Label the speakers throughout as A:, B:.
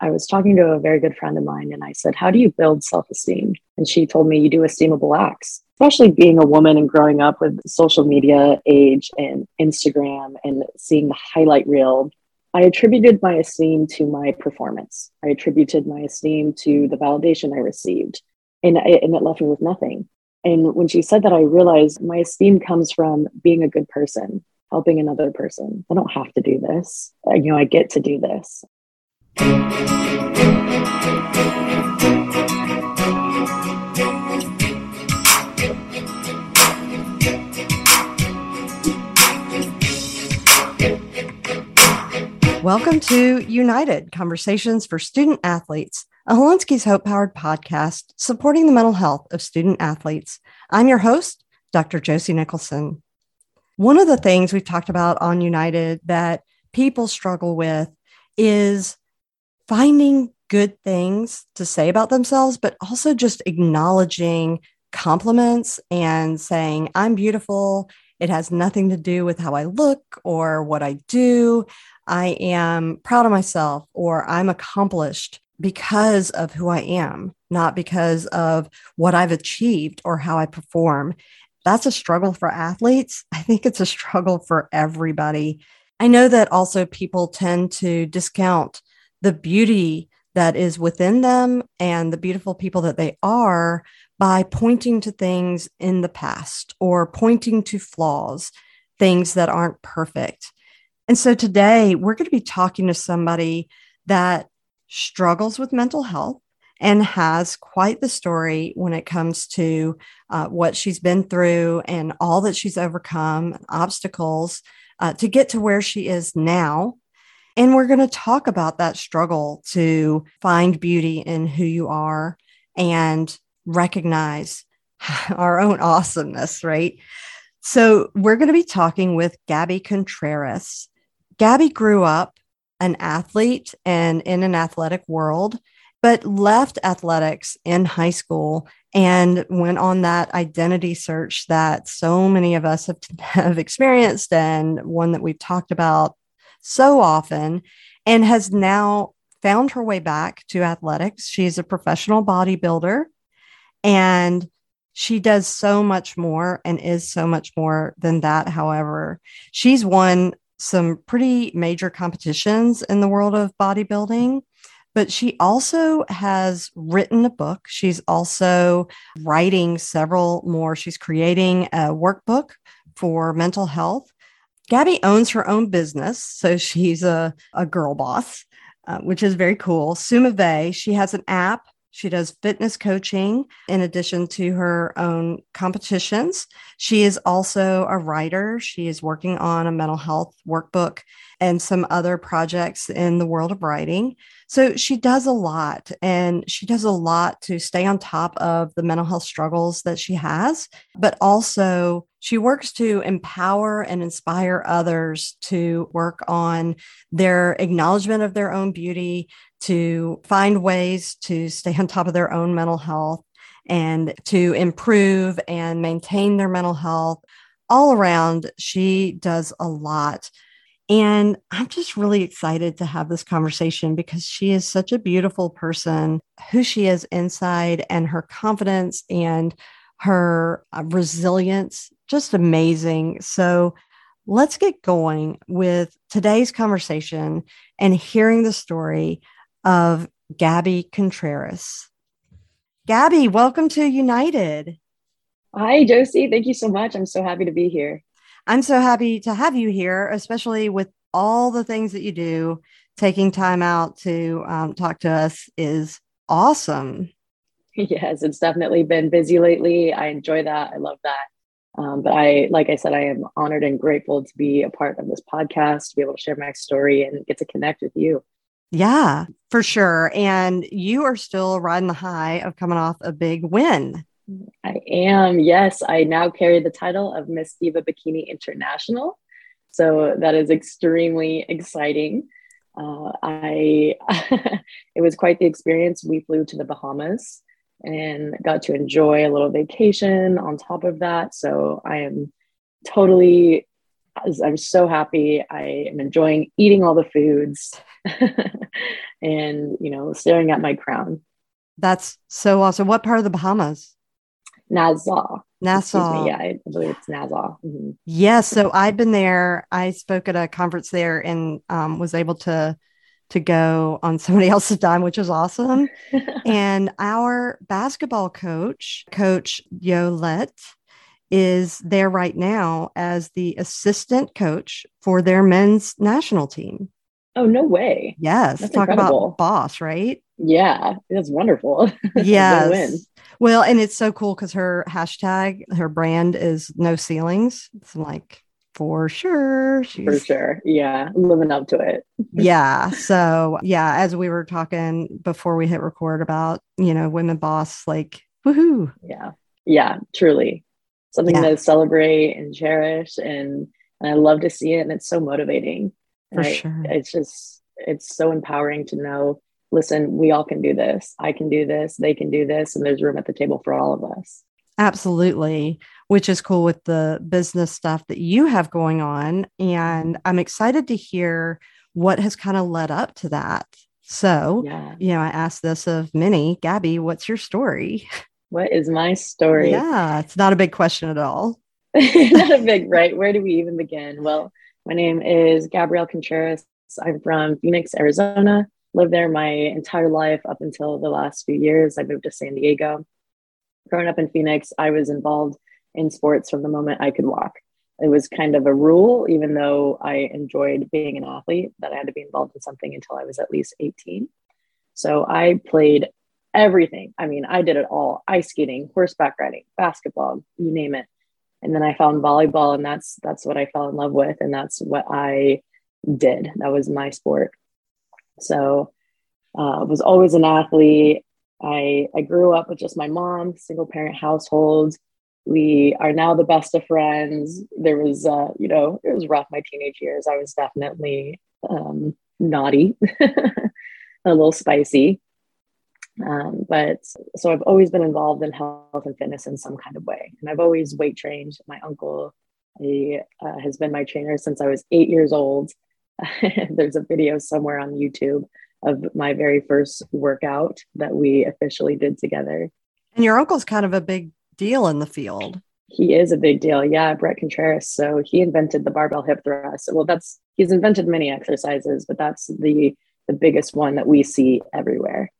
A: I was talking to a very good friend of mine and I said, How do you build self esteem? And she told me, You do esteemable acts, especially being a woman and growing up with social media age and Instagram and seeing the highlight reel. I attributed my esteem to my performance. I attributed my esteem to the validation I received, and, and it left me with nothing. And when she said that, I realized my esteem comes from being a good person, helping another person. I don't have to do this. You know, I get to do this.
B: Welcome to United Conversations for Student Athletes, a Hilinski's Hope powered podcast supporting the mental health of student athletes. I'm your host, Dr. Josie Nicholson. One of the things we've talked about on United that people struggle with is finding good things to say about themselves, but also just acknowledging compliments and saying, I'm beautiful. It has nothing to do with how I look or what I do. I am proud of myself or I'm accomplished because of who I am, not because of what I've achieved or how I perform. That's a struggle for athletes. I think it's a struggle for everybody. I know that also people tend to discount the beauty that is within them and the beautiful people that they are by pointing to things in the past or pointing to flaws, things that aren't perfect. And so today we're going to be talking to somebody that struggles with mental health and has quite the story when it comes to uh, what she's been through and all that she's overcome, obstacles uh, to get to where she is now and we're going to talk about that struggle to find beauty in who you are and recognize our own awesomeness, right? So, we're going to be talking with Gabby Contreras. Gabby grew up an athlete and in an athletic world, but left athletics in high school and went on that identity search that so many of us have, have experienced and one that we've talked about so often and has now found her way back to athletics. She's a professional bodybuilder and she does so much more and is so much more than that. However, she's won some pretty major competitions in the world of bodybuilding, but she also has written a book. She's also writing several more. She's creating a workbook for mental health. Gabby owns her own business, so she's a, a girl boss, uh, which is very cool. Sumave, she has an app. She does fitness coaching in addition to her own competitions. She is also a writer. She is working on a mental health workbook and some other projects in the world of writing. So she does a lot and she does a lot to stay on top of the mental health struggles that she has, but also she works to empower and inspire others to work on their acknowledgement of their own beauty, to find ways to stay on top of their own mental health and to improve and maintain their mental health. All around, she does a lot and I'm just really excited to have this conversation because she is such a beautiful person, who she is inside, and her confidence and her uh, resilience, just amazing. So let's get going with today's conversation and hearing the story of Gabby Contreras. Gabby, welcome to United.
A: Hi, Josie. Thank you so much. I'm so happy to be here.
B: I'm so happy to have you here, especially with all the things that you do. Taking time out to um, talk to us is awesome.
A: Yes, it's definitely been busy lately. I enjoy that. I love that. Um, but I, like I said, I am honored and grateful to be a part of this podcast, to be able to share my story and get to connect with you.
B: Yeah, for sure. And you are still riding the high of coming off a big win.
A: I am. Yes, I now carry the title of Miss Diva Bikini International. So that is extremely exciting. Uh, I it was quite the experience. We flew to the Bahamas and got to enjoy a little vacation on top of that. So I am totally I'm so happy. I am enjoying eating all the foods and, you know, staring at my crown.
B: That's so awesome. What part of the Bahamas?
A: Nassau.
B: Nassau.
A: Yeah, I believe it's Nassau. Mm-hmm.
B: Yes. So I've been there. I spoke at a conference there and um, was able to to go on somebody else's dime, which is awesome. and our basketball coach, Coach Yolett, is there right now as the assistant coach for their men's national team.
A: Oh, no way.
B: Yes.
A: That's
B: Talk
A: incredible.
B: about boss, right?
A: Yeah, that's wonderful.
B: Yes. well, and it's so cool because her hashtag, her brand is no ceilings. It's like, for sure. She's,
A: For sure. Yeah, living up to it.
B: yeah. So, yeah, as we were talking before we hit record about, you know, women boss, like, woohoo.
A: Yeah. Yeah, truly. Something
B: Yeah.
A: to celebrate and cherish. And, and I love to see it. And it's so motivating.
B: For
A: I-
B: sure.
A: It's just, it's so empowering to know listen, we all can do this. I can do this. They can do this. And there's room at the table for all of us.
B: Absolutely, which is cool with the business stuff that you have going on. And I'm excited to hear what has kind of led up to that. So,
A: Yeah.
B: you know, I asked this of Minnie, Gabby, what's your story?
A: What is my story?
B: Yeah, it's not a big question at all.
A: Not a big right. Where do we even begin? Well, my name is Gabrielle Contreras. I'm from Phoenix, Arizona. Lived there my entire life up until the last few years. I moved to San Diego. Growing up in Phoenix, I was involved in sports from the moment I could walk. It was kind of a rule, even though I enjoyed being an athlete, that I had to be involved in something until I was at least 18. So I played everything. I mean, I did it all ice skating, horseback riding, basketball, you name it and then I found volleyball, and that's that's what I fell in love with, and that's what I did. That was my sport. So, uh, was always an athlete. I I grew up with just my mom, single parent household. We are now the best of friends. There was, uh, you know, it was rough my teenage years. I was definitely um, naughty, a little spicy. Um, but so I've always been involved in health and fitness in some kind of way. And I've always weight trained. My uncle he, uh, has been my trainer since I was eight years old. There's a video somewhere on YouTube of my very first workout that we officially did together.
B: And your uncle's kind of a big deal in the field.
A: He is a big deal. Yeah, Bret Contreras. So he invented the barbell hip thrust. Well, that's he's invented many exercises, but that's the the biggest one that we see everywhere.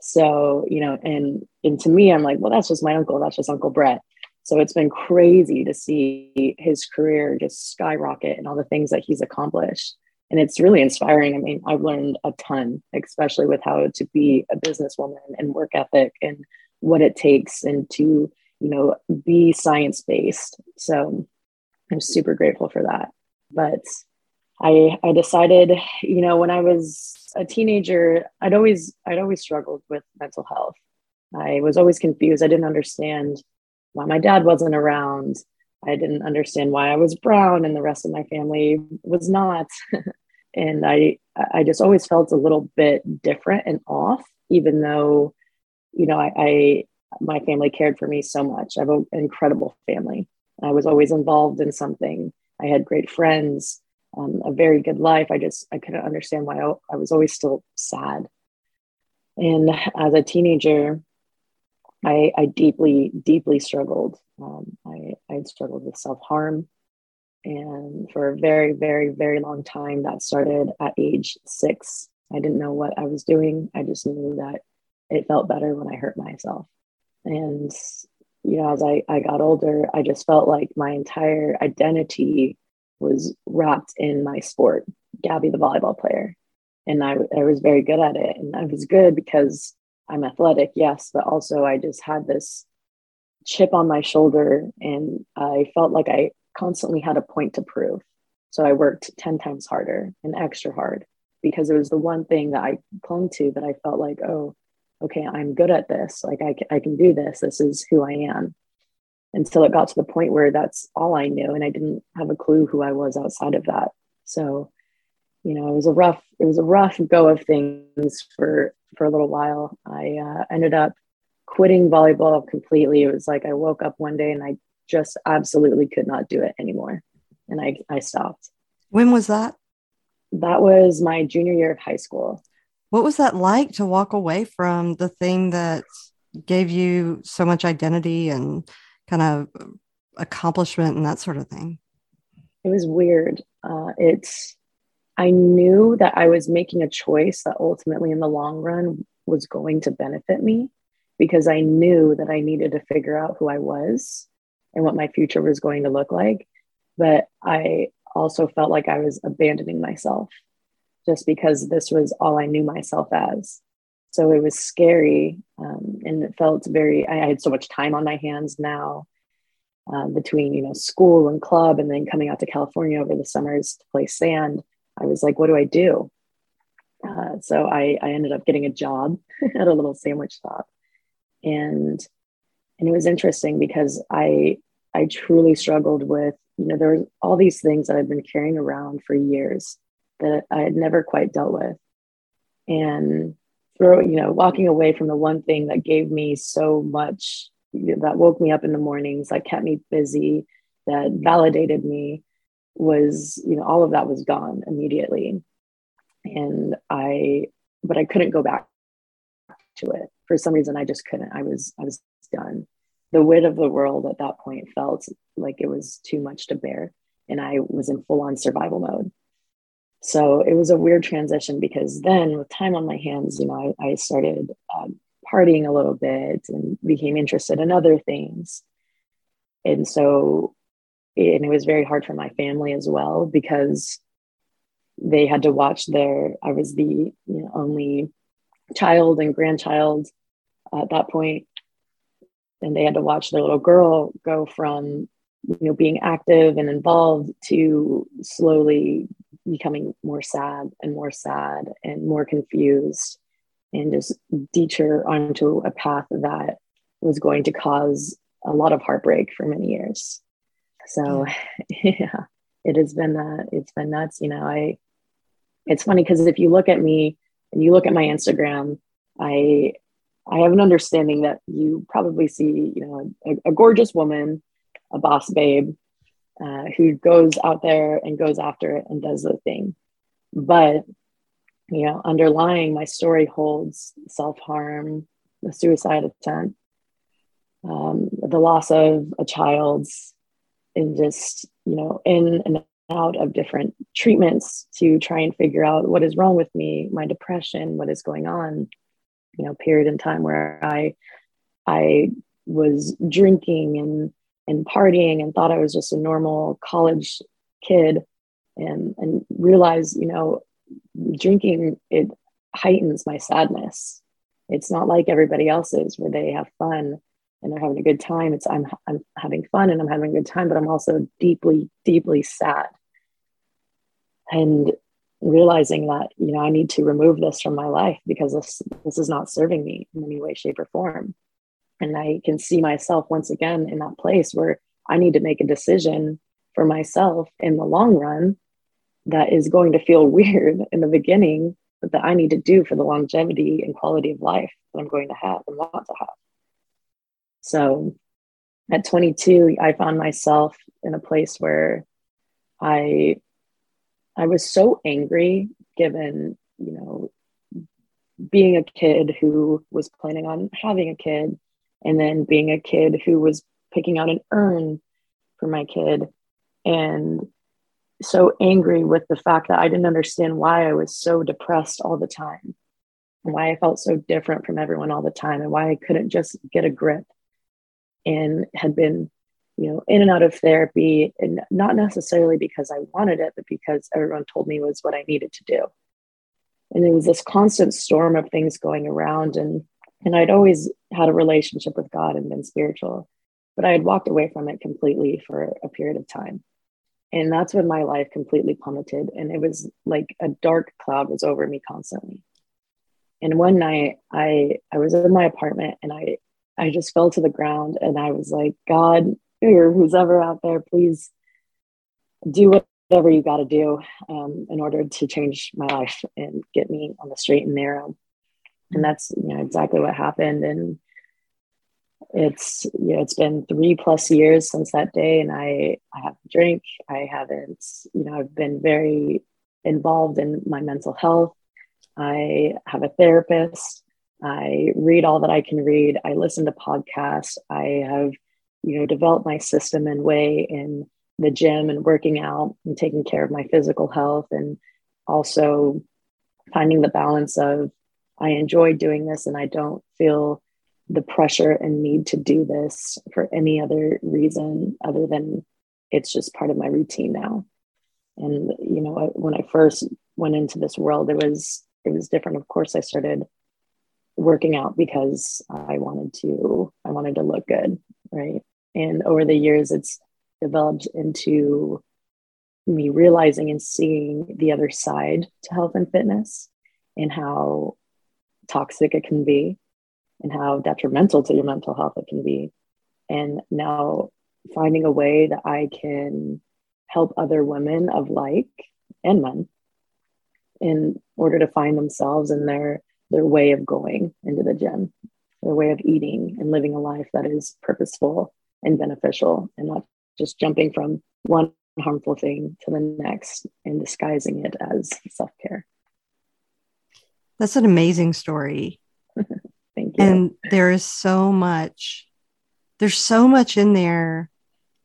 A: So, you know, and and to me, I'm like, well, that's just my uncle. That's just Uncle Bret. So it's been crazy to see his career just skyrocket and all the things that he's accomplished. And it's really inspiring. I mean, I've learned a ton, especially with how to be a businesswoman and work ethic and what it takes and to, you know, be science based. So I'm super grateful for that. But I I decided, you know, when I was a teenager, I'd always I'd always struggled with mental health. I was always confused. I didn't understand why my dad wasn't around. I didn't understand why I was brown and the rest of my family was not. and I I just always felt a little bit different and off, even though, you know, I, I my family cared for me so much. I have an incredible family. I was always involved in something. I had great friends, um, a very good life. I just I couldn't understand why I, was always still sad. And as a teenager, I, I deeply, deeply struggled. Um, I I struggled with self harm, and for a very, very, very long time, that started at age six. I didn't know what I was doing. I just knew that it felt better when I hurt myself. And you know, as I, I got older, I just felt like my entire identity was wrapped in my sport, Gabby, the volleyball player. And I, I was very good at it. And I was good because I'm athletic, yes, but also I just had this chip on my shoulder and I felt like I constantly had a point to prove. So I worked 10 times harder and extra hard because it was the one thing that I clung to that I felt like, oh, okay, I'm good at this. Like I, I can do this. This is who I am. Until it got to the point where that's all I knew. And I didn't have a clue who I was outside of that. So, you know, it was a rough, it was a rough go of things for, for a little while. I uh, ended up quitting volleyball completely. It was like I woke up one day and I just absolutely could not do it anymore. and I, I stopped.
B: When was that?
A: That was my junior year of high school.
B: What was that like to walk away from the thing that gave you so much identity and kind of accomplishment and that sort of thing?
A: It was weird. Uh, it's, I knew that I was making a choice that ultimately, in the long run, was going to benefit me because I knew that I needed to figure out who I was and what my future was going to look like. But I also felt like I was abandoning myself just because this was all I knew myself as. So it was scary um, and it felt very, I had so much time on my hands now uh, between, you know, school and club and then coming out to California over the summers to play sand. I was like, what do I do? Uh, so I, I ended up getting a job at a little sandwich shop. And and it was interesting because I I truly struggled with, you know, there were all these things that I've been carrying around for years that I had never quite dealt with. And throw, you know, walking away from the one thing that gave me so much, that woke me up in the mornings, that kept me busy, that validated me, was, you know, all of that was gone immediately. And I, but I couldn't go back to it. For some reason, I just couldn't. I was, I was done. The weight of the world at that point felt like it was too much to bear. And I was in full on survival mode. So it was a weird transition because then, with time on my hands, you know, I, I started um, partying a little bit and became interested in other things. And so, and it was very hard for my family as well because they had to watch their, I was the you know, only child and grandchild at that point, and they had to watch their little girl go from you know being active and involved to slowly becoming more sad and more sad and more confused and just detour onto a path that was going to cause a lot of heartbreak for many years. So yeah. it has been uh, it's been nuts. You know i it's funny because if you look at me and you look at my instagram i i have an understanding that you probably see you know a, a gorgeous woman a boss babe uh, who goes out there and goes after it and does the thing. But, you know, underlying my story holds self harm, the suicide attempt, um, the loss of a child's, and just, you know, in and out of different treatments to try and figure out what is wrong with me, my depression, what is going on, you know, period in time where I, I was drinking and and partying and thought I was just a normal college kid and and realized, you know, drinking it heightens my sadness. It's not like everybody else's where they have fun and they're having a good time. It's I'm I'm having fun and I'm having a good time, but I'm also deeply, deeply sad. And realizing that, you know, I need to remove this from my life because this this is not serving me in any way, shape, or form and i can see myself once again in that place where i need to make a decision for myself in the long run that is going to feel weird in the beginning but that i need to do for the longevity and quality of life that i'm going to have and want to have. So at 22 i found myself in a place where i i was so angry given you know being a kid who was planning on having a kid and then being a kid who was picking out an urn for my kid and so angry with the fact that I didn't understand why I was so depressed all the time and why I felt so different from everyone all the time and why I couldn't just get a grip and had been you know in and out of therapy and not necessarily because I wanted it but because everyone told me was what I needed to do. And it was this constant storm of things going around and and I'd always had a relationship with God and been spiritual, but I had walked away from it completely for a period of time. And that's when my life completely plummeted. And it was like a dark cloud was over me constantly. And one night I I was in my apartment and I I just fell to the ground and I was like, God, or who's ever out there, please do whatever you got to do um, in order to change my life and get me on the straight and narrow and that's you know exactly what happened and it's you know it's been three plus years since that day, and I I haven't drank. I haven't, you know, I've been very involved in my mental health. I have a therapist. I read all that I can read. I listen to podcasts. I have, you know, developed my system and way in the gym and working out and taking care of my physical health and also finding the balance of I enjoy doing this and I don't feel the pressure and need to do this for any other reason other than it's just part of my routine now. And you know, when I first went into this world, it was it was different. Of course, I started working out because I wanted to I wanted to look good, right? And over the years, it's developed into me realizing and seeing the other side to health and fitness and how toxic it can be and how detrimental to your mental health it can be. And now finding a way that I can help other women of like and men in order to find themselves and their their way of going into the gym, their way of eating and living a life that is purposeful and beneficial and not just jumping from one harmful thing to the next and disguising it as self-care.
B: That's an amazing story.
A: Thank you.
B: And there is so much, there's so much in there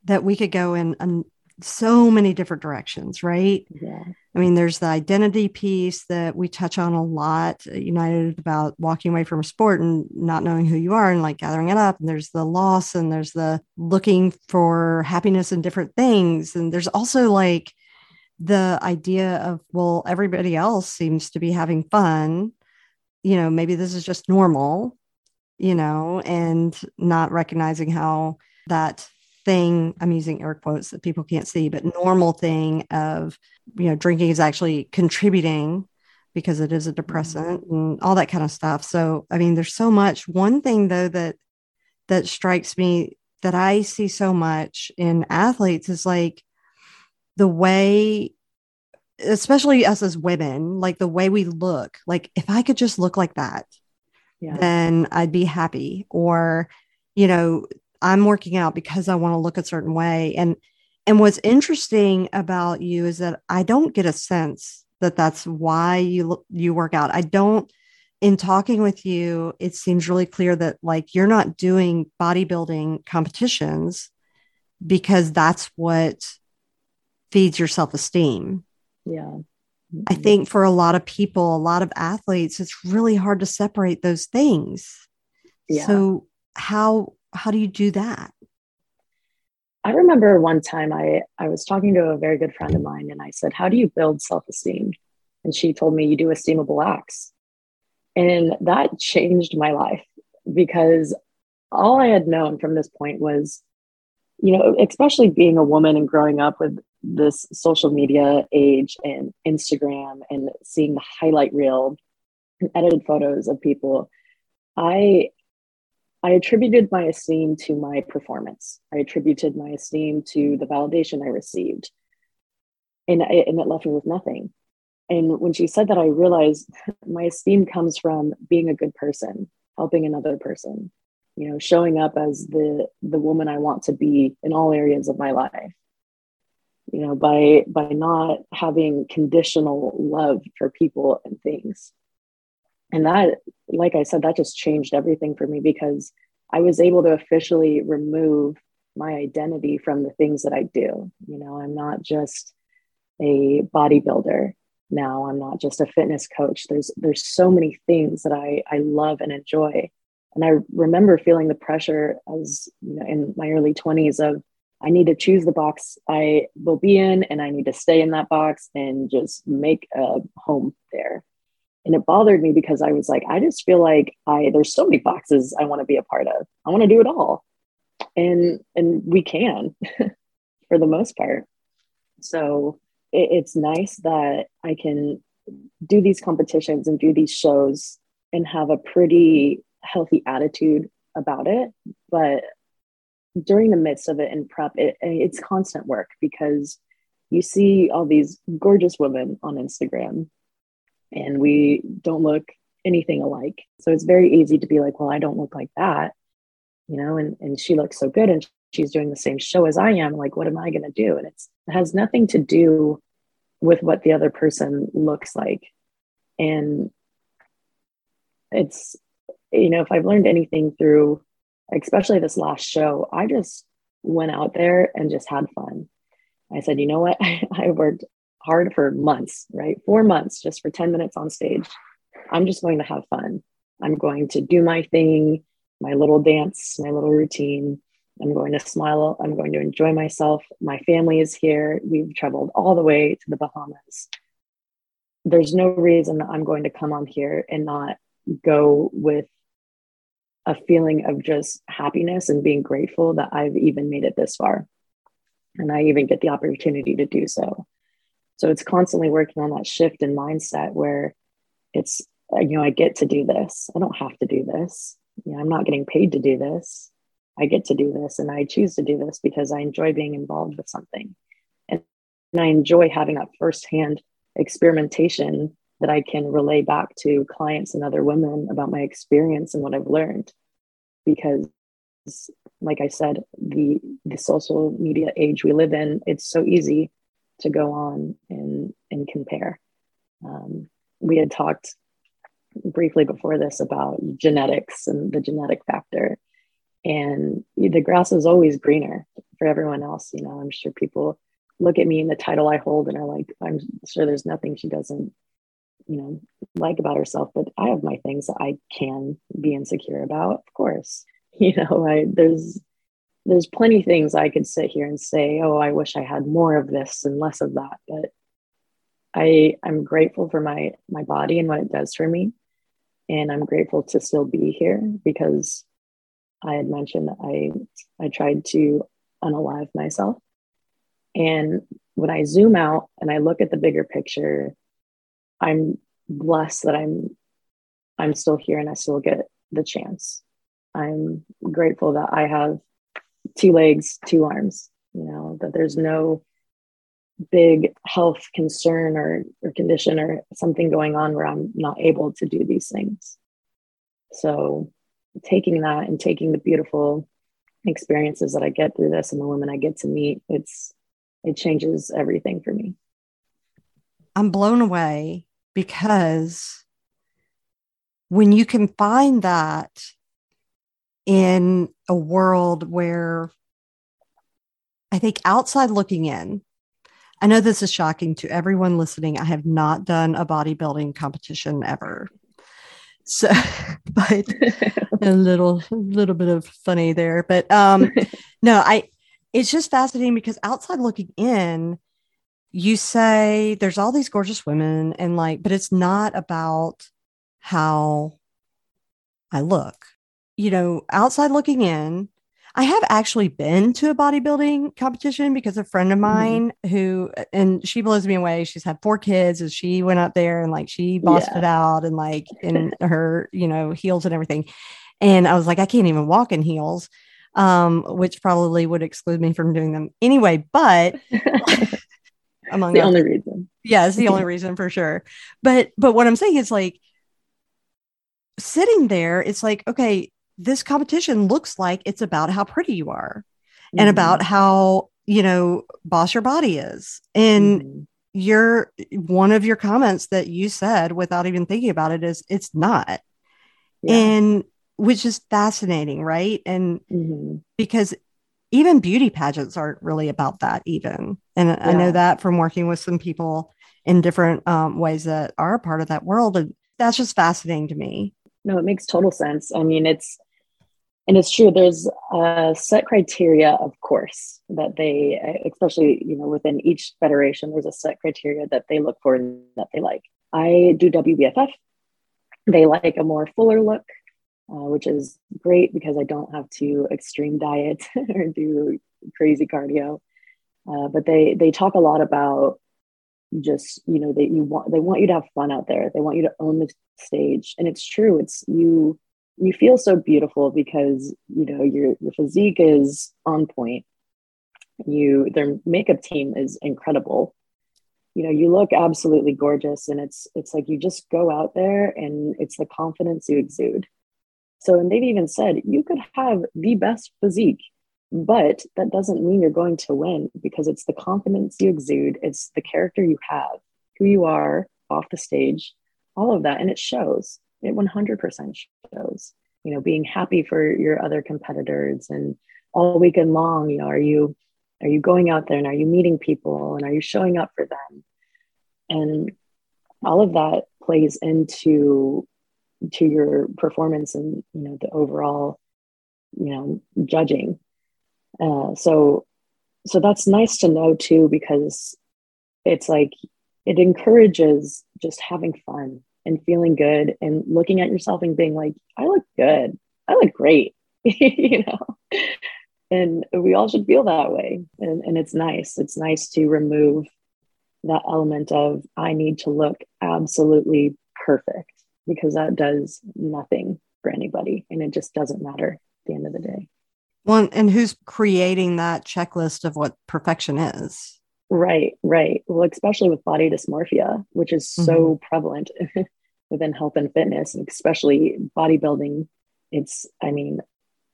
B: that we could go in um, so many different directions, right?
A: Yeah.
B: I mean, there's the identity piece that we touch on a lot, United about walking away from a sport and not knowing who you are and like gathering it up. And there's the loss and there's the looking for happiness in different things. And there's also like the idea of, well, everybody else seems to be having fun. You know, maybe this is just normal, you know, and not recognizing how that thing i'm using air quotes that people can't see but normal thing of you know drinking is actually contributing because it is a mm-hmm. depressant and all that kind of stuff. So i mean there's so much. One thing though that that strikes me that i see so much in athletes is like the way especially us as women like the way we look like if i could just look like that yeah. then i'd be happy or you know I'm working out because I want to look a certain way. And and what's interesting about you is that I don't get a sense that that's why you you work out. I don't in talking with you, it seems really clear that like you're not doing bodybuilding competitions because that's what feeds your self-esteem.
A: Yeah.
B: I mm-hmm. think for a lot of people, a lot of athletes, it's really hard to separate those things. Yeah. So how how do you do that?
A: I remember one time I, I was talking to a very good friend of mine and I said, How do you build self esteem? And she told me, You do esteemable acts. And that changed my life because all I had known from this point was, you know, especially being a woman and growing up with this social media age and Instagram and seeing the highlight reel and edited photos of people, I I attributed my esteem to my performance. I attributed my esteem to the validation I received. And, I, and it left me with nothing. And when she said that, I realized my esteem comes from being a good person, helping another person, you know, showing up as the the woman I want to be in all areas of my life. You know, by by not having conditional love for people and things. And that like i said that just changed everything for me because i was able to officially remove my identity from the things that i do. You know i'm not just a bodybuilder now. I'm not just a fitness coach. There's there's so many things that i i love and enjoy. And i remember feeling the pressure as you know in my early 20s of i need to choose the box i will be in and i need to stay in that box and just make a home there. And it bothered me because i was like i just feel like i there's so many boxes i want to be a part of. I want to do it all. And and we can for the most part. So it, it's nice that i can do these competitions and do these shows and have a pretty healthy attitude about it. But during the midst of it in prep it, it's constant work because you see all these gorgeous women on instagram and we don't look anything alike. So it's very easy to be like, well, I don't look like that. you know, and, and she looks so good and she's doing the same show as I am. Like, what am I going to do? And it's, it has nothing to do with what the other person looks like. And it's, you know, if I've learned anything through, especially this last show, I just went out there and just had fun. I said, you know what? I worked hard for months, right? Four months just for 10 minutes on stage. I'm just going to have fun. I'm going to do my thing, my little dance, my little routine. I'm going to smile. I'm going to enjoy myself. My family is here. We've traveled all the way to the Bahamas. There's no reason that I'm going to come on here and not go with a feeling of just happiness and being grateful that I've even made it this far. And I even get the opportunity to do so. So it's constantly working on that shift in mindset where it's, uh, you know, I get to do this. I don't have to do this. You know, I'm not getting paid to do this. I get to do this and I choose to do this because I enjoy being involved with something. And, and I enjoy having that firsthand experimentation that I can relay back to clients and other women about my experience and what I've learned. Because like I said, the the social media age we live in, it's so easy to go on and and compare. Um, we had talked briefly before this about genetics and the genetic factor, and the grass is always greener for everyone else. You know, I'm sure people look at me and the title I hold and are like, I'm sure there's nothing she doesn't, you know, like about herself, but I have my things that I can be insecure about, of course. You know, I there's there's plenty things I could sit here and say, oh, I wish I had more of this and less of that. But I I'm grateful for my my body and what it does for me. And I'm grateful to still be here because I had mentioned that I I tried to unalive myself. And when I zoom out and I look at the bigger picture, I'm blessed that I'm I'm still here and I still get the chance. I'm grateful that I have two legs, two arms, you know, that there's no big health concern or, or condition or something going on where I'm not able to do these things. So taking that and taking the beautiful experiences that I get through this and the women I get to meet, it's it changes everything for me.
B: I'm blown away because when you can find that in a world where I think outside looking in, I know this is shocking to everyone listening. I have not done a bodybuilding competition ever. So, but a little, little bit of funny there, but um, no, I, it's just fascinating because outside looking in, you say there's all these gorgeous women and like, but it's not about how I look you know, outside looking in, I have actually been to a bodybuilding competition because a friend of mm-hmm. mine mm-hmm. who, and she blows me away. She's had four kids and she went up there and like she bossed yeah. it out and like in her, you know, heels and everything. And I was like, I can't even walk in heels, um, which probably would exclude me from doing them anyway. But
A: among the only reason.
B: Yeah, it's the only reason for sure. But but what I'm saying is like sitting there, it's like, okay, this competition looks like it's about how pretty you are mm-hmm. and about how you know boss your body is and mm-hmm. your one of your comments that you said without even thinking about it is it's not yeah. and which is fascinating right and mm-hmm. because even beauty pageants aren't really about that even. And yeah. i know that from working with some people in different um, ways that are a part of that world and that's just fascinating to me.
A: No it makes total sense. I mean it's and it's true there's a set criteria of course that they especially you know within each federation there's a set criteria that they look for and that they like. I do wbff they like a more fuller look uh, which is great because i don't have to extreme diet or do crazy cardio. Uh, but they they talk a lot about just you know they you want they want you to have fun out there. They want you to own the stage. And it's true. It's you you feel so beautiful because you know your your physique is on point. You their makeup team is incredible. You know you look absolutely gorgeous and it's it's like you just go out there and it's the confidence you exude So, and they've even said you could have the best physique, but that doesn't mean you're going to win because it's the confidence you exude, it's the character you have, who you are off the stage, all of that. And it shows, it 100% shows, you know, being happy for your other competitors and all weekend long, you know, are you, are you going out there and are you meeting people and are you showing up for them? And all of that plays into to your performance and you know the overall you know judging. Uh, so so that's nice to know too because it's like it encourages just having fun and feeling good and looking at yourself and being like i look good. I look great. You know? And we all should feel that way. And, and it's nice. It's nice to remove that element of i need to look absolutely perfect because that does nothing for anybody and it just doesn't matter at the end of the day.
B: Well, and who's creating that checklist of what perfection is?
A: Right, right. Well, especially with body dysmorphia, which is so mm-hmm. prevalent within health and fitness, and especially bodybuilding. It's, I mean,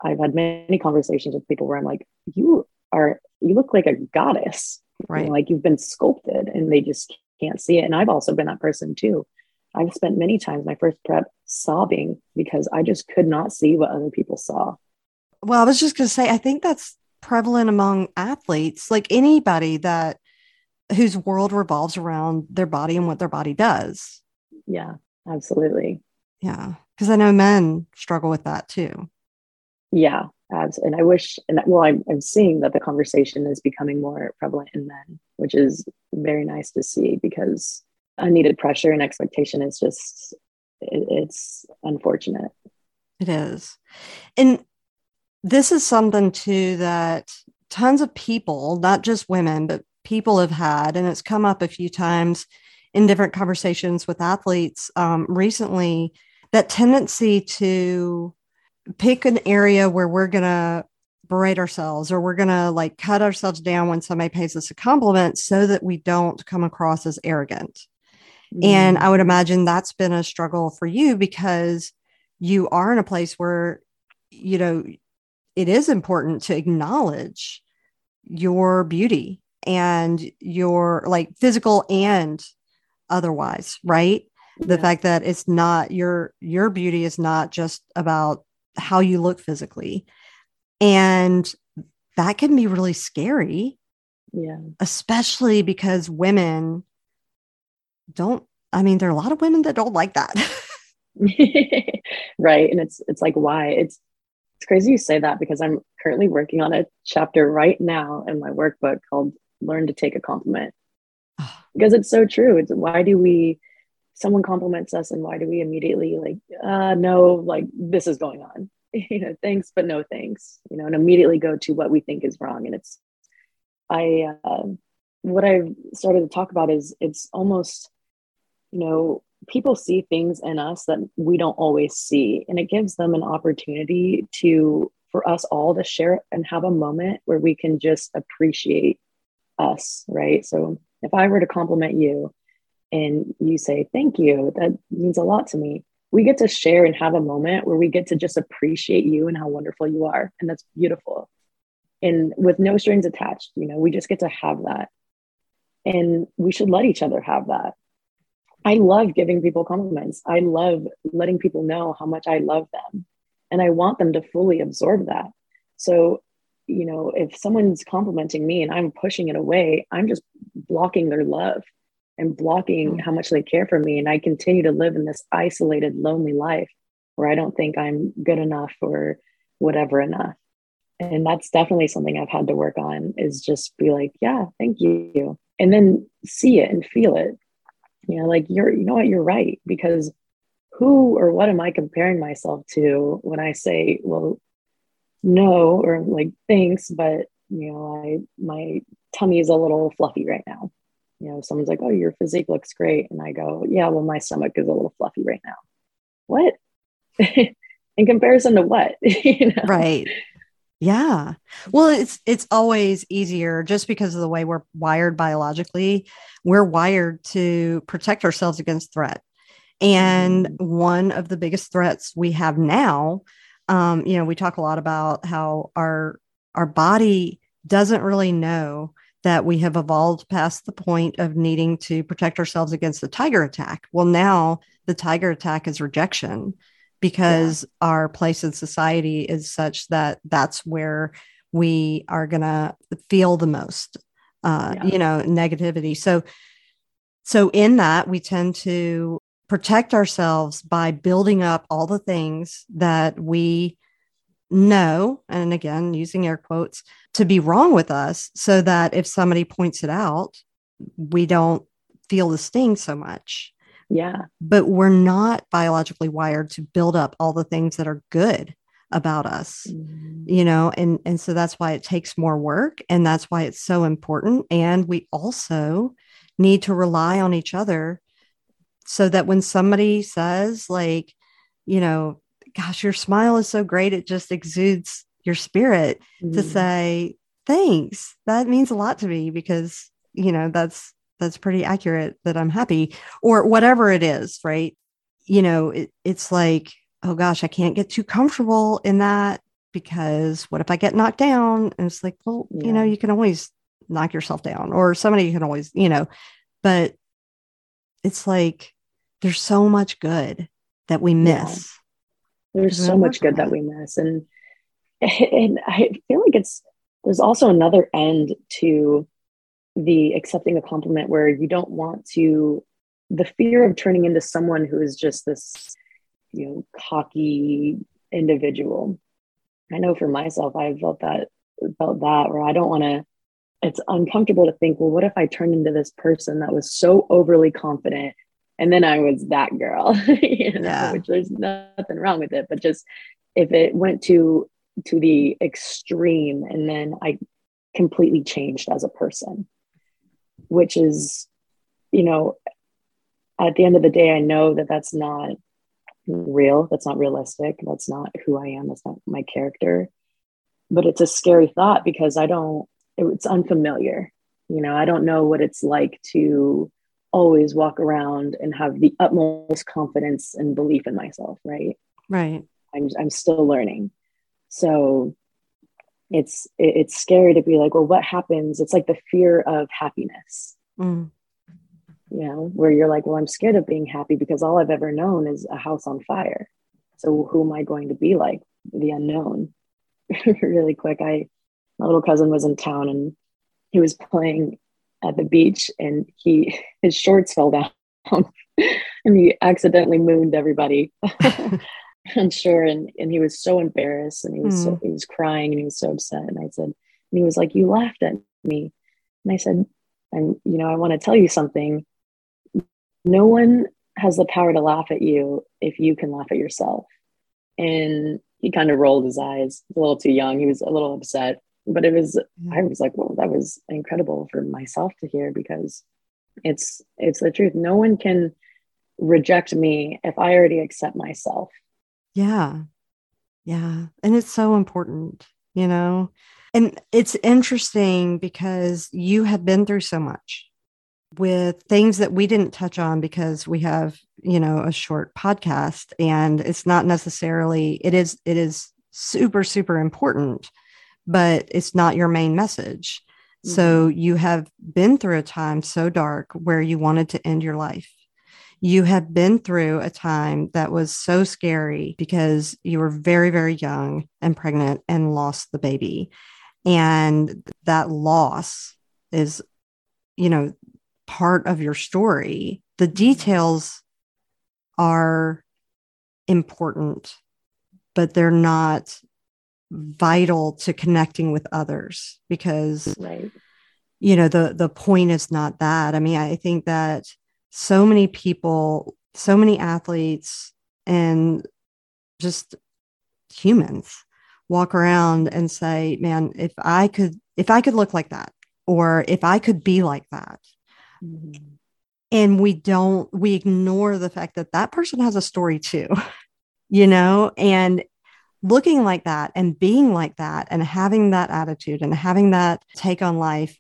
A: I've had many conversations with people where I'm like, you are, you look like a goddess, right? You know, like you've been sculpted, and they just can't see it. And I've also been that person too. I've spent many times my first prep sobbing because I just could not see what other people saw.
B: Well, I was just going to say, I think that's prevalent among athletes, like anybody that whose world revolves around their body and what their body does.
A: Yeah, absolutely.
B: Yeah, because I know men struggle with that too.
A: Yeah, and I wish, and well, I'm, I'm seeing that the conversation is becoming more prevalent in men, which is very nice to see because unneeded pressure and expectation is just it, it's unfortunate.
B: It is. And this is something too that tons of people not just women but people have had and it's come up a few times in different conversations with athletes um, recently that tendency to pick an area where we're going to berate ourselves or we're going to like cut ourselves down when somebody pays us a compliment so that we don't come across as arrogant and mm-hmm. I would imagine that's been a struggle for you because you are in a place where, you know, it is important to acknowledge your beauty and your like physical and otherwise, right? The fact that it's not your your beauty is not just about how you look physically. And that can be really scary.
A: Yeah.
B: Especially because women don't i mean there are a lot of women that don't like that.
A: Right. And it's it's like why? It's it's crazy you say that because i'm currently working on a chapter right now in my workbook called learn to take a compliment. Because it's so true. It's why do we someone compliments us and why do we immediately like uh no like this is going on. You know thanks but no thanks you know and immediately go to what we think is wrong. And it's i uh, what i've started to talk about is it's almost you know, people see things in us that we don't always see. And it gives them an opportunity to, for us all to share and have a moment where we can just appreciate us, right? So if I were to compliment you and you say, thank you, that means a lot to me. We get to share and have a moment where we get to just appreciate you and how wonderful you are. And that's beautiful. And with no strings attached, you know, we just get to have that. And we should let each other have that I love giving people compliments. I love letting people know how much I love them. And I want them to fully absorb that. So, you know, if someone's complimenting me and I'm pushing it away, I'm just blocking their love and blocking mm. how much they care for me. And I continue to live in this isolated, lonely life where I don't think I'm good enough or whatever enough. And that's definitely something I've had to work on is just be like, yeah, thank you. And then see it and feel it you know like you're you know what you're right because who or what am i comparing myself to when i say well no or like thanks but you know i my tummy is a little fluffy right now. You know someone's like oh your physique looks great. And i go yeah well my stomach is a little fluffy right now. What? In comparison to what?
B: You know? right yeah. Well, it's it's always easier just because of the way we're wired biologically. We're wired to protect ourselves against threat. And mm-hmm. one of the biggest threats we have now, um, you know, we talk a lot about how our our body doesn't really know that we have evolved past the point of needing to protect ourselves against the tiger attack. Well, now the tiger attack is rejection because yeah. our place in society is such that that's where we are going to feel the most uh, yeah. you know negativity so so in that we tend to protect ourselves by building up all the things that we know and again using air quotes to be wrong with us so that if somebody points it out we don't feel the sting so much
A: yeah.
B: But we're not biologically wired to build up all the things that are good about us mm-hmm. you know and and so that's why it takes more work and that's why it's so important and we also need to rely on each other so that when somebody says like you know gosh your smile is so great it just exudes your spirit mm-hmm. to say thanks that means a lot to me because you know that's that's pretty accurate that I'm happy or whatever it is, right? You know, it, it's like, oh gosh, I can't get too comfortable in that because what if I get knocked down? And it's like, well, yeah. you know, you can always knock yourself down or somebody can always, you know, but it's like there's so much good that we miss.
A: Yeah. There's so much good that. that we miss. And and I feel like it's there's also another end to the accepting a compliment where you don't want to the fear of turning into someone who is just this you know cocky individual. I know for myself i felt that felt that where i don't want to it's uncomfortable to think well what if i turned into this person that was so overly confident and then i was that girl you know, yeah. which there's nothing wrong with it. But just if it went to to the extreme and then i completely changed as a person which is, you know, at the end of the day, I know that that's not real. That's not realistic. That's not who I am. That's not my character. But it's a scary thought because I don't, it's unfamiliar. You know, I don't know what it's like to always walk around and have the utmost confidence and belief in myself, right?
B: Right.
A: I'm, I'm still learning. So it's it's scary to be like well what happens? It's like the fear of happiness. Mm. you know where you're like well i'm scared of being happy because all i've ever known is a house on fire. So who am i going to be like? The unknown. Really quick i my little cousin was in town and he was playing at the beach and he his shorts fell down and he accidentally mooned everybody I'm sure. And and he was so embarrassed and he was mm. so, hmm. he was crying and he was so upset. And I said, and he was like, You laughed at me. And I said, and you know, I want to tell you something. No one has the power to laugh at you if you can laugh at yourself. And he kind of rolled his eyes, a little too young. He was a little upset. But it was, I was like, well, that was incredible for myself to hear because it's it's the truth. No one can reject me if I already accept myself.
B: Yeah. Yeah. And it's so important, you know? And it's interesting because you have been through so much with things that we didn't touch on because we have, you know, a short podcast and it's not necessarily, it is, it is super, super important, but it's not your main message. Mm-hmm. So you have been through a time so dark where you wanted to end your life you have been through a time that was so scary because you were very, very young and pregnant and lost the baby. And that loss is, you know, part of your story. The details are important, but they're not vital to connecting with others because right. you know the the point is not that i mean i think that so many people, so many athletes, and just humans walk around and say, man, if I could, if I could look like that, or if I could be like that. Mm-hmm. And we don't, we ignore the fact that that person has a story too, you know, and looking like that and being like that and having that attitude and having that take on life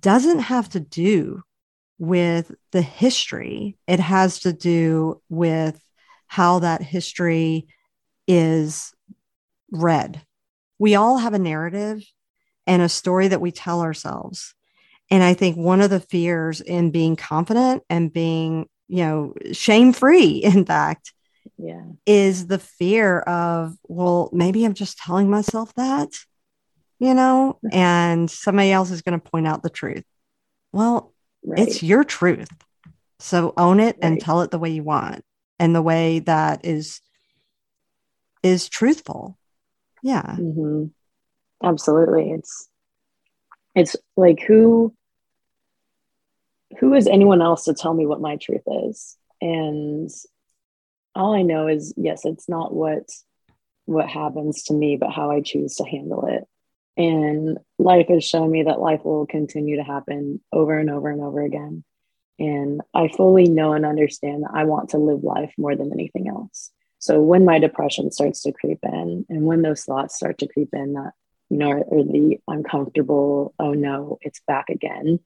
B: doesn't have to do with the history, it has to do with how that history is read. We all have a narrative and a story that we tell ourselves. And I think one of the fears in being confident and being, you know, shame free, in fact,
A: yeah.
B: is the fear of, well, maybe I'm just telling myself that, you know, and somebody else is going to point out the truth. Well, right. it's your truth. So own it right. and tell it the way you want and the way that is is truthful. Yeah.
A: Mm-hmm. Absolutely. It's it's like who who is anyone else to tell me what my truth is? And all I know is yes, it's not what what happens to me, but how I choose to handle it. And life has shown me that life will continue to happen over and over and over again. And I fully know and understand that I want to live life more than anything else. So when my depression starts to creep in, and when those thoughts start to creep in, that you know, or the uncomfortable, oh no, it's back again.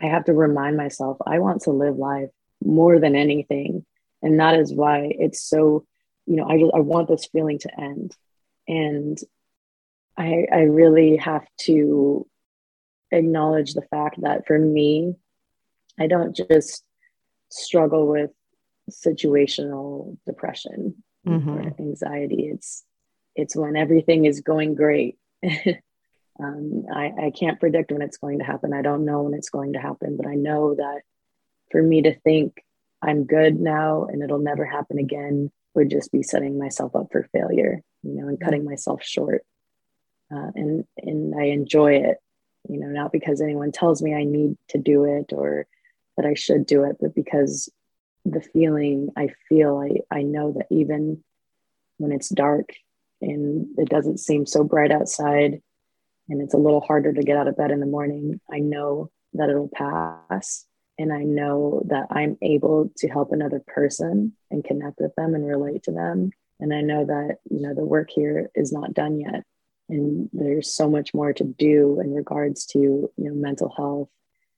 A: I have to remind myself I want to live life more than anything. And that is why it's so, you know, I just I want this feeling to end. And I I really have to acknowledge the fact that for me, I don't just struggle with situational depression mm-hmm. or anxiety. It's it's when everything is going great um, I, I can't predict when it's going to happen. I don't know when it's going to happen, but I know that for me to think I'm good now and it'll never happen again would just be setting myself up for failure, you know, and cutting myself short. Uh, and and I enjoy it, you know, not because anyone tells me I need to do it or that I should do it, but because the feeling I feel, I I know that even when it's dark and it doesn't seem so bright outside and it's a little harder to get out of bed in the morning, I know that it'll pass. And I know that I'm able to help another person and connect with them and relate to them. And I know that, you know, the work here is not done yet. And there's so much more to do in regards to, you know, mental health,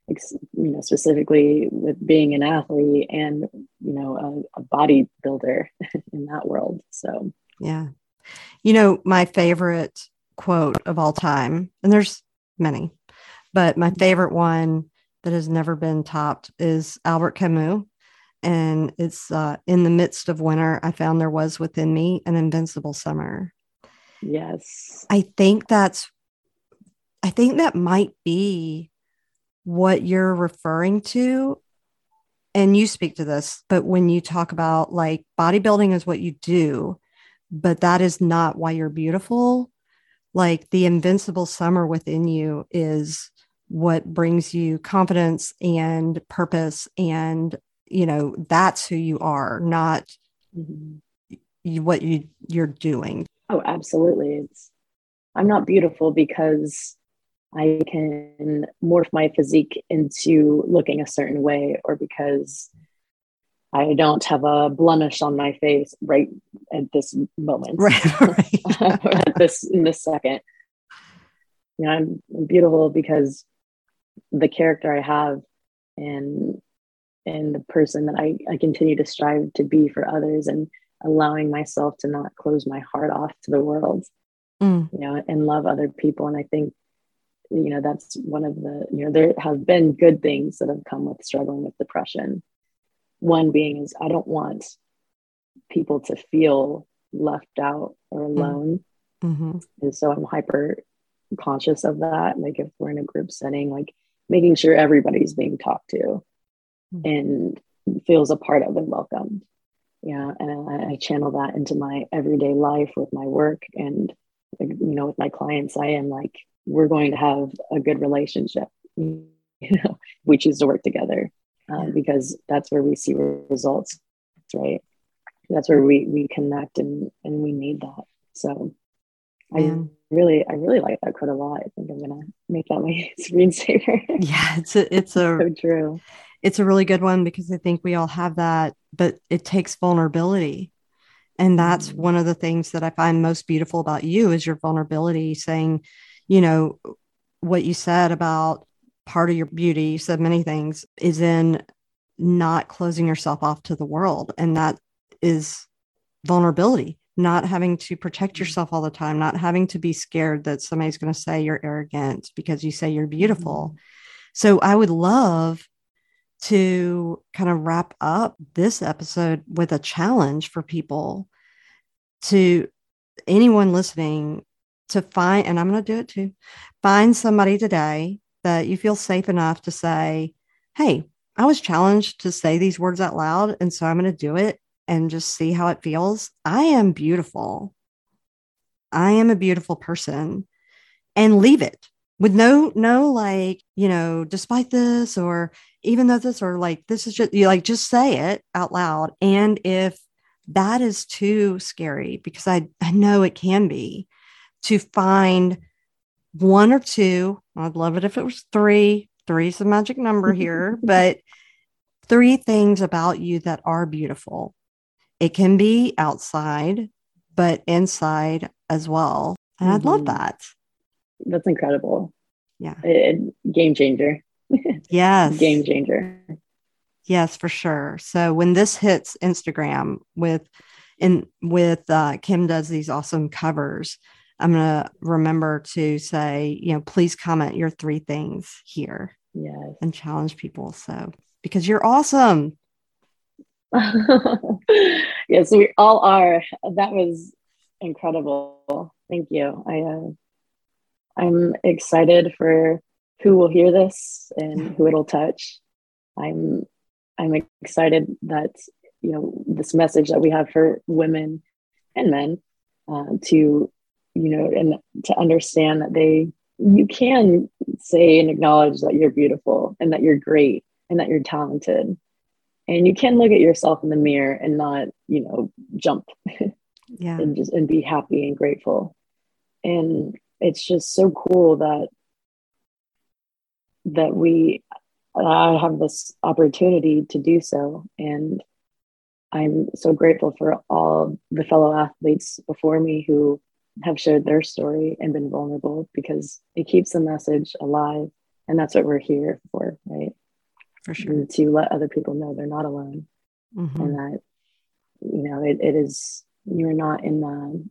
A: you know, specifically with being an athlete and, you know, a, a bodybuilder in that world. So,
B: yeah. You know, my favorite quote of all time, and there's many, but my favorite one that has never been topped is Albert Camus. And it's uh, in the midst of winter, I found there was within me an invincible summer.
A: Yes.
B: I think that's, I think that might be what you're referring to. And you speak to this, but when you talk about like bodybuilding is what you do, but that is not why you're beautiful. Like the invincible summer within you is what brings you confidence and purpose. And, you know, that's who you are, not mm-hmm. you, what you, you're doing.
A: Oh, absolutely. It's, I'm not beautiful because I can morph my physique into looking a certain way or because I don't have a blemish on my face right at this moment.
B: Right. right.
A: at this in this second. You know, I'm beautiful because the character I have and and the person that I, I continue to strive to be for others and allowing myself to not close my heart off to the world. Mm. You know, and love other people. And I think you know that's one of the you know there have been good things that have come with struggling with depression one being is I don't want people to feel left out or mm-hmm. alone. Mm-hmm. And so I'm hyper conscious of that. Like if we're in a group setting, like making sure everybody's being talked to mm-hmm. and feels a part of and welcomed. Yeah. And I, channel that into my everyday life with my work and, you know, with my clients. I am like, we're going to have a good relationship. You know, we choose to work together um, because that's where we see results, right? That's where we we connect and and we need that. So I really I really like that quote a lot. I think I'm gonna make that my screensaver.
B: yeah, it's a it's a
A: so true.
B: It's a really good one because I think we all have that, but it takes vulnerability. And that's mm-hmm. one of the things that I find most beautiful about you is your vulnerability, saying, you know, what you said about part of your beauty, you said many things, is in not closing yourself off to the world. And that is vulnerability, not having to protect mm-hmm. yourself all the time, not having to be scared that somebody's going to say you're arrogant because you say you're beautiful. Mm-hmm. So I would love to kind of wrap up this episode with a challenge for people to anyone listening to find, and I'm going to do it too, find somebody today that you feel safe enough to say, Hey, I was challenged to say these words out loud. And so I'm going to do it and just see how it feels. I am beautiful. I am a beautiful person and leave it with no, no, like, you know, despite this or even though this or like, this is just, you like, just say it out loud. And if that is too scary, because I, I know it can be to find one or two, I'd love it if it was three, three's the magic number here, but three things about you that are beautiful it can be outside, but inside as well. And mm-hmm. I'd love mm-hmm. that.
A: That's incredible.
B: Yeah.
A: It, game changer.
B: Yes.
A: game changer.
B: Yes, for sure. So when this hits Instagram with and with uh, Kim does these awesome covers, I'm gonna remember to say, you know, please comment your three things here.
A: Yes.
B: And challenge people. So because you're awesome.
A: yes, we all are. That was incredible. Thank you. I uh, I'm excited for who will hear this and who it'll touch. I'm I'm excited that you know this message that we have for women and men uh, to you know and to understand that they you can say and acknowledge that you're beautiful and that you're great and that you're talented. And you can look at yourself in the mirror and not you know jump
B: yeah.
A: and just and be happy and grateful. And it's just so cool that that we i have this opportunity to do so. And i'm so grateful for all the fellow athletes before me who have shared their story and been vulnerable because it keeps the message alive. And that's what we're here for right?
B: For sure.
A: To let other people know they're not alone. Mm-hmm. and that you know it, it is you're not in the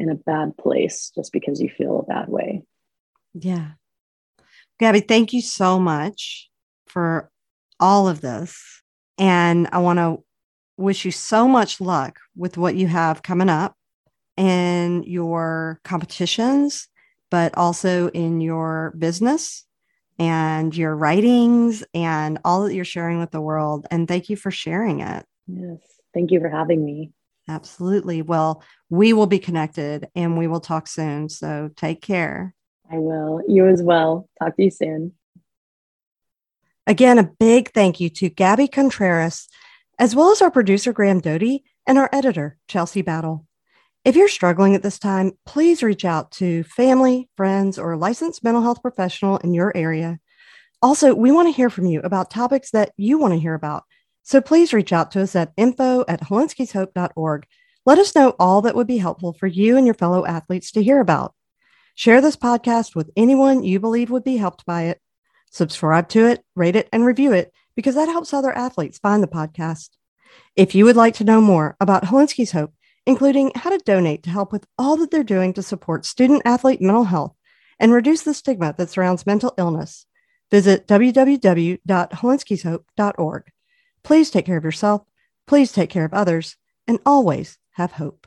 A: in a bad place just because you feel a bad way
B: yeah gabby thank you so much for all of this and i want to wish you so much luck with what you have coming up in your competitions but also in your business and your writings and all that you're sharing with the world. And thank you for sharing it.
A: Yes. Thank you for having me.
B: Absolutely. Well, we will be connected and we will talk soon. So take care.
A: I will. You as well. Talk to you soon.
B: Again, a big thank you to Gabby Contreras, as well as our producer, Graham Doty, and our editor, Chelsea Battle. If you're struggling at this time, please reach out to family, friends, or a licensed mental health professional in your area. Also, we want to hear from you about topics that you want to hear about. So please reach out to us at info at hilinskishope.org. Let us know all that would be helpful for you and your fellow athletes to hear about. Share this podcast with anyone you believe would be helped by it. Subscribe to it, rate it, and review it because that helps other athletes find the podcast. If you would like to know more about Hilinski's Hope, including how to donate to help with all that they're doing to support student athlete mental health and reduce the stigma that surrounds mental illness. Visit www.hilinskishope.org. Please take care of yourself, please take care of others, and always have hope.